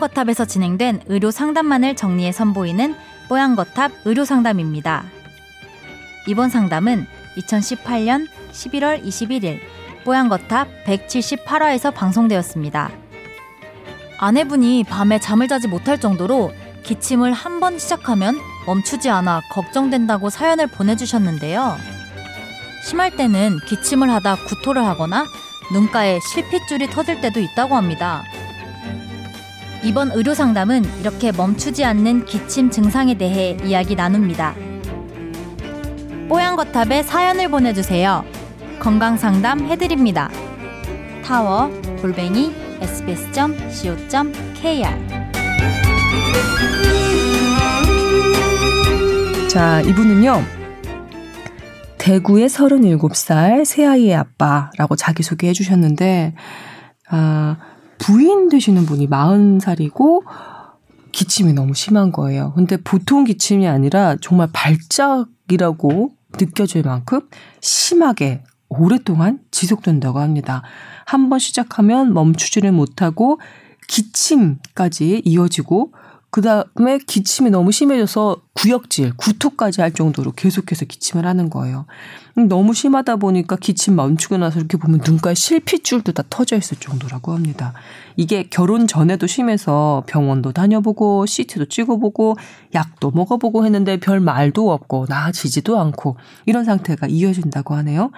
뽀얀거탑에서 진행된 의료 상담만을 정리해 선보이는 뽀얀거탑 의료 상담입니다. 이번 상담은 2018년 11월 21일 뽀얀거탑 178화에서 방송되었습니다. 아내분이 밤에 잠을 자지 못할 정도로 기침을 한 번 시작하면 멈추지 않아 걱정된다고 사연을 보내주셨는데요. 심할 때는 기침을 하다 구토를 하거나 눈가에 실핏줄이 터질 때도 있다고 합니다. 이번 의료 상담은 이렇게 멈추지 않는 기침 증상에 대해 이야기 나눕니다. 뽀얀거탑에 사연을 보내주세요. 건강 상담 해드립니다. 타워 골뱅이 sbs.co.kr 자, 이분은요. 대구의 37살 새아이의 아빠라고 자기소개해 주셨는데, 아, 부인 되시는 분이 40살이고, 기침이 너무 심한 거예요. 근데 보통 기침이 아니라 정말 발작이라고 느껴질 만큼 심하게 오랫동안 지속된다고 합니다. 한 번 시작하면 멈추지를 못하고 기침까지 이어지고 그 다음에 기침이 너무 심해져서 구역질, 구토까지 할 정도로 계속해서 기침을 하는 거예요. 너무 심하다 보니까 기침 멈추고 나서 이렇게 보면 눈가에 실핏줄도 다 터져 있을 정도라고 합니다. 이게 결혼 전에도 심해서 병원도 다녀보고 CT도 찍어보고 약도 먹어보고 했는데 별 말도 없고 나아지지도 않고 이런 상태가 이어진다고 하네요.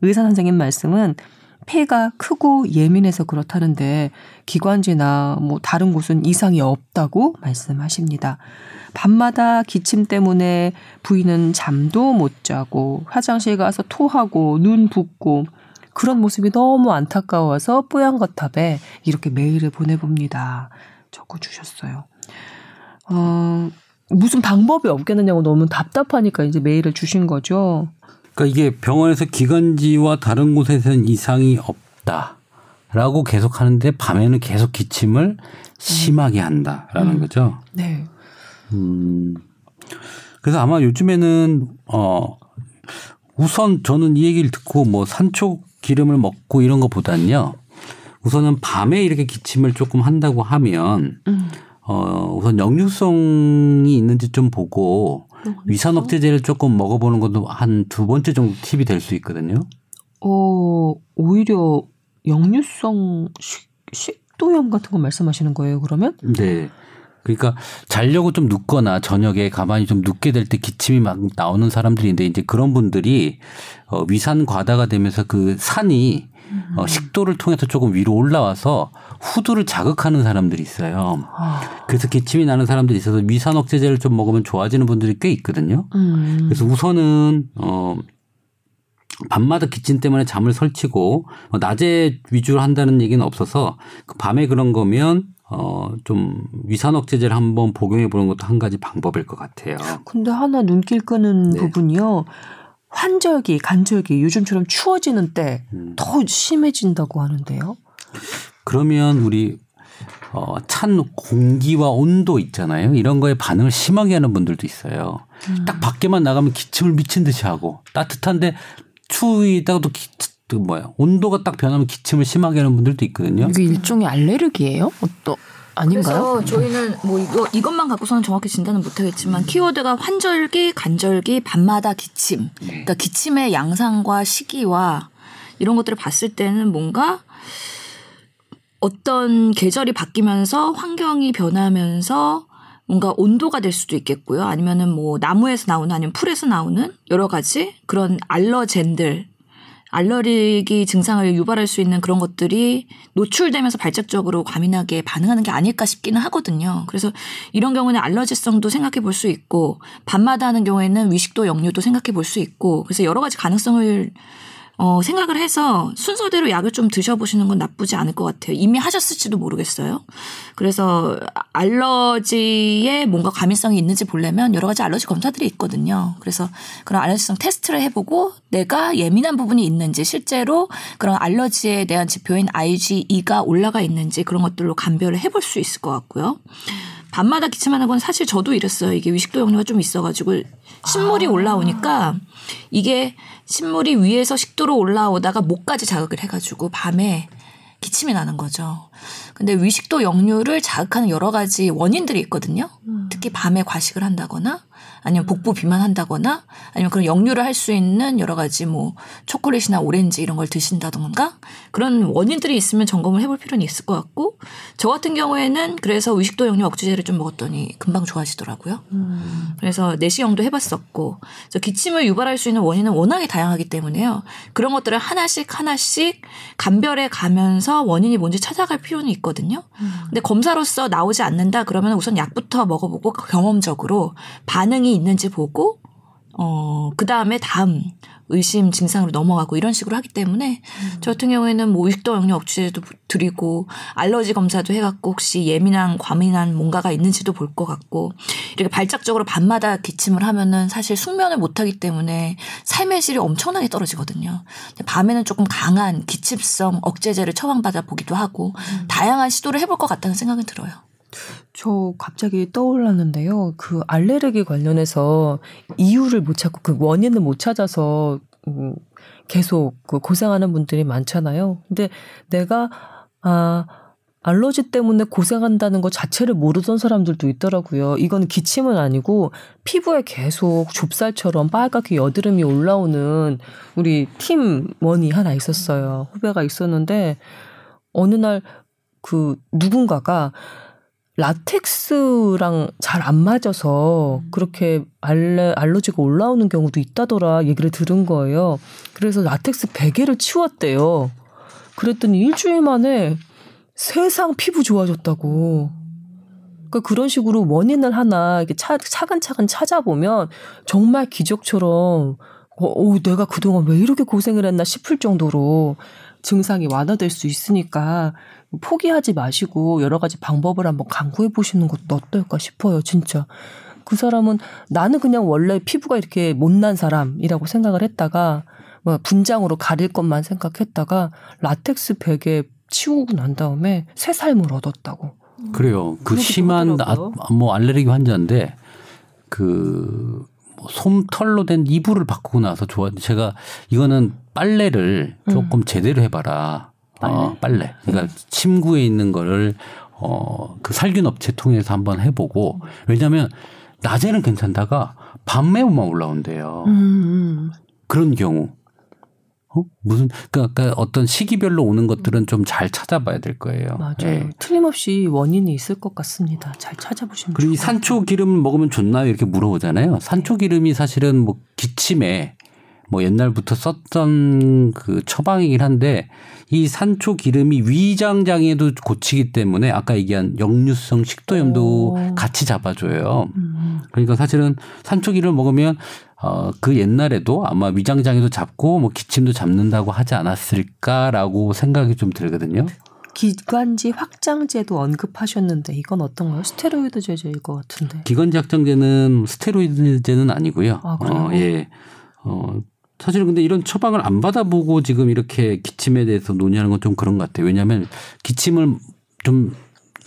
의사 선생님 말씀은 폐가 크고 예민해서 그렇다는데 기관지나 뭐 다른 곳은 이상이 없다고 말씀하십니다. 밤마다 기침 때문에 부인은 잠도 못 자고 화장실 가서 토하고 눈 붓고 그런 모습이 너무 안타까워서 뽀얀 거탑에 이렇게 메일을 보내봅니다. 적어주셨어요. 어, 무슨 방법이 없겠느냐고 너무 답답하니까 이제 메일을 주신 거죠. 그러니까 이게 병원에서 기관지와 다른 곳에서는 이상이 없다라고 계속 하는데 밤에는 계속 기침을 심하게 한다라는 음. 거죠. 네. 음. 그래서 아마 요즘에는 어 우선 저는 이 얘기를 듣고 뭐 산초 기름을 먹고 이런 것보다는요. 우선은 밤에 이렇게 기침을 조금 한다고 하면 음. 어 우선 역류성이 있는지 좀 보고 위산 억제제를 조금 먹어보는 것도 한 두 번째 정도 팁이 될 수 있거든요. 어, 오히려 역류성 식, 식도염 같은 거 말씀하시는 거예요, 그러면? 네. 그러니까 자려고 좀 눕거나 저녁에 가만히 좀 눕게 될 때 기침이 막 나오는 사람들인데 이제 그런 분들이 어, 위산 과다가 되면서 그 산이 어, 식도를 통해서 조금 위로 올라와서 후두를 자극하는 사람들이 있어요. 그래서 기침이 나는 사람들이 있어서 위산 억제제를 좀 먹으면 좋아지는 분들이 꽤 있거든요. 음. 그래서 우선은 어 밤마다 기침 때문에 잠을 설치고 뭐 낮에 위주로 한다는 얘기는 없어서 그 밤에 그런 거면 어, 좀 위산 억제제를 한번 복용해 보는 것도 한 가지 방법일 것 같아요. 근데 하나 눈길 끄는 네. 부분이요. 환절기, 간절기, 요즘처럼 추워지는 때더 음. 심해진다고 하는데요. 그러면 우리 어, 찬 공기와 온도 있잖아요. 이런 거에 반응을 심하게 하는 분들도 있어요. 음. 딱 밖에만 나가면 기침을 미친 듯이 하고 따뜻한데 추위다가도 기, 그 뭐야 온도가 딱 변하면 기침을 심하게 하는 분들도 있거든요. 이게 일종의 알레르기예요? 어떤 아닌가요? 그래서 저희는 뭐 이거 이것만 갖고서는 정확히 진단은 못하겠지만 키워드가 환절기, 간절기, 밤마다 기침. 네. 그러니까 기침의 양상과 시기와 이런 것들을 봤을 때는 뭔가 어떤 계절이 바뀌면서 환경이 변하면서 뭔가 온도가 될 수도 있겠고요. 아니면은 뭐 나무에서 나오는 아니면 풀에서 나오는 여러 가지 그런 알러젠들 알러르기 증상을 유발할 수 있는 그런 것들이 노출되면서 발작적으로 과민하게 반응하는 게 아닐까 싶기는 하거든요. 그래서 이런 경우는 알러지성도 생각해 볼 수 있고 밤마다 하는 경우에는 위식도 역류도 생각해 볼 수 있고 그래서 여러 가지 가능성을 어, 생각을 해서 순서대로 약을 좀 드셔보시는 건 나쁘지 않을 것 같아요. 이미 하셨을지도 모르겠어요. 그래서 알러지에 뭔가 과민성이 있는지 보려면 여러 가지 알러지 검사들이 있거든요. 그래서 그런 알러지성 테스트를 해보고 내가 예민한 부분이 있는지 실제로 그런 알러지에 대한 지표인 IgE가 올라가 있는지 그런 것들로 감별을 해볼 수 있을 것 같고요. 밤마다 기침하는 건 사실 저도 이랬어요. 이게 위식도 역류가 좀 있어가지고 신물이 아. 올라오니까 이게 신물이 위에서 식도로 올라오다가 목까지 자극을 해가지고 밤에 기침이 나는 거죠. 근데 위식도 역류를 자극하는 여러 가지 원인들이 있거든요. 특히 밤에 과식을 한다거나 아니면 복부 비만한다거나 아니면 그런 역류를 할 수 있는 여러 가지 뭐 초콜릿이나 오렌지 이런 걸 드신다던가 그런 원인들이 있으면 점검을 해볼 필요는 있을 것 같고 저 같은 경우에는 그래서 의식도 역류 억제제를 좀 먹었더니 금방 좋아지더라고요. 그래서 내시경도 해봤었고 그래서 기침을 유발할 수 있는 원인은 워낙에 다양하기 때문에요. 그런 것들을 하나씩 하나씩 감별해 가면서 원인이 뭔지 찾아갈 필요는 있거든요. 근데 검사로서 나오지 않는다 그러면 우선 약부터 먹어보고 경험적으로 반응이 있는지 보고 어, 그 다음에 다음 의심 증상으로 넘어가고 이런 식으로 하기 때문에 저 같은 경우에는 뭐 의식도 역류 억제제도 드리고 알러지 검사도 해갖고 혹시 예민한 과민한 뭔가가 있는지도 볼 것 같고 이렇게 발작적으로 밤마다 기침을 하면은 사실 숙면을 못하기 때문에 삶의 질이 엄청나게 떨어지거든요. 밤에는 조금 강한 기침성 억제제를 처방받아 보기도 하고 다양한 시도를 해볼 것 같다는 생각은 들어요. 저 갑자기 떠올랐는데요. 그 알레르기 관련해서 이유를 못 찾고 그 원인을 못 찾아서 음, 계속 그 고생하는 분들이 많잖아요. 근데 내가 아 알러지 때문에 고생한다는 것 자체를 모르던 사람들도 있더라고요. 이건 기침은 아니고 피부에 계속 좁쌀처럼 빨갛게 여드름이 올라오는 우리 팀원이 하나 있었어요. 후배가 있었는데 어느 날 그 누군가가 라텍스랑 잘 안 맞아서 그렇게 알레, 알러지가 올라오는 경우도 있다더라 얘기를 들은 거예요. 그래서 라텍스 베개를 치웠대요. 그랬더니 일주일 만에 세상 피부 좋아졌다고. 그러니까 그런 식으로 원인을 하나 이렇게 차, 차근차근 찾아보면 정말 기적처럼 어, 오, 내가 그동안 왜 이렇게 고생을 했나 싶을 정도로 증상이 완화될 수 있으니까 포기하지 마시고 여러 가지 방법을 한번 강구해 보시는 것도 어떨까 싶어요, 진짜. 그 사람은 나는 그냥 원래 피부가 이렇게 못난 사람이라고 생각을 했다가 뭐 분장으로 가릴 것만 생각했다가 라텍스 베개 치우고 난 다음에 새 삶을 얻었다고. 그래요. 그 심한 아. 뭐 알레르기 환자인데 그뭐 솜털로 된 이불을 바꾸고 나서 좋아. 제가 이거는 빨래를 조금 제대로 해봐라. 어, 빨래. 그러니까 침구에 있는 거를 어 그 살균 업체 통해서 한번 해보고 왜냐하면 낮에는 괜찮다가 밤에만 올라온대요. 음, 그런 경우. 어? 무슨 그러니까 어떤 시기별로 오는 것들은 좀 잘 찾아봐야 될 거예요. 맞아요. 예. 틀림없이 원인이 있을 것 같습니다. 잘 찾아보시면 그리고 산초 기름 먹으면 좋나요? 이렇게 물어보잖아요. 산초 기름이 사실은 뭐 기침에 뭐 옛날부터 썼던 그 처방이긴 한데 이 산초 기름이 위장 장애도 고치기 때문에 아까 얘기한 역류성 식도염도 오. 같이 잡아줘요. 음. 그러니까 사실은 산초 기름을 먹으면 어, 그 옛날에도 아마 위장 장애도 잡고 뭐 기침도 잡는다고 하지 않았을까라고 생각이 좀 들거든요. 기관지 확장제도 언급하셨는데 이건 어떤가요? 스테로이드 제제일 것 같은데. 기관지 확장제는 스테로이드제는 아니고요. 아, 그래요? 어, 예. 어, 사실은 근데 이런 처방을 안 받아보고 지금 이렇게 기침에 대해서 논의하는 건 좀 그런 것 같아요. 왜냐하면 기침을 좀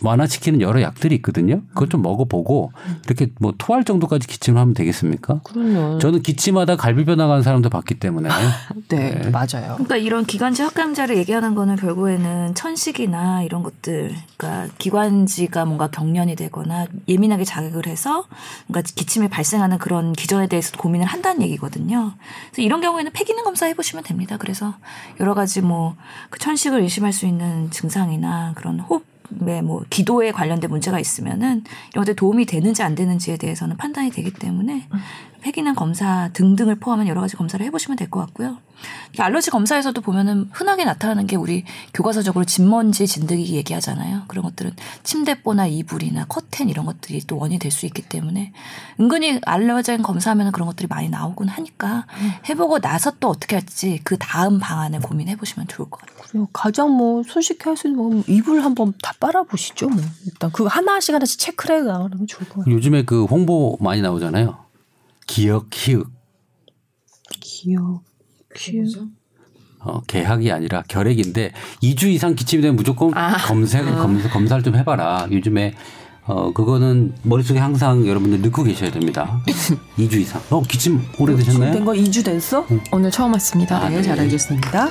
완화시키는 여러 약들이 있거든요. 그걸 좀 먹어보고 이렇게 뭐 토할 정도까지 기침을 하면 되겠습니까? 그럼요. 저는 기침하다 갈비뼈 나가는 사람도 봤기 때문에 네, 네. 맞아요. 그러니까 이런 기관지 확장자를 얘기하는 거는 결국에는 천식이나 이런 것들, 그러니까 기관지가 뭔가 경련이 되거나 예민하게 자극을 해서 뭔가 기침이 발생하는 그런 기전에 대해서 고민을 한다는 얘기거든요. 그래서 이런 경우에는 폐기능 검사 해보시면 됩니다. 그래서 여러 가지 뭐 그 천식을 의심할 수 있는 증상이나 그런 호흡 에 뭐 기도에 관련된 문제가 있으면은 이런 것들 도움이 되는지 안 되는지에 대해서는 판단이 되기 때문에 폐기능 검사 등등을 포함한 여러 가지 검사를 해보시면 될 것 같고요. 이 알러지 검사에서도 보면은 흔하게 나타나는 게 우리 교과서적으로 진먼지 진드기 얘기하잖아요. 그런 것들은 침대보나 이불이나 커튼 이런 것들이 또 원인이 될 수 있기 때문에 은근히 알러젠 검사하면 그런 것들이 많이 나오곤 하니까 해보고 나서 또 어떻게 할지 그 다음 방안을 고민해 보시면 좋을 것 같아요. 그래요. 가장 뭐 손쉽게 할 수 있는 건 이불 한번 다 빨아 보시죠. 뭐. 일단 그 하나씩 하나씩 체크를 해 나가면 좋을 것 같아요. 요즘에 그 홍보 많이 나오잖아요. 기억 희읍 기억, 기억. 어, 개학이 아니라 결핵인데 2주 이상 기침이 되면 무조건 아. 검색, 검사, 검사를 좀 해봐라. 요즘에 어, 그거는 머릿속에 항상 여러분들 넣고 계셔야 됩니다. 2주 이상. 어, 기침 오래 되셨나요? 된거 2주 됐어? 오늘 처음 왔습니다. 아, 네, 네. 잘 알겠습니다.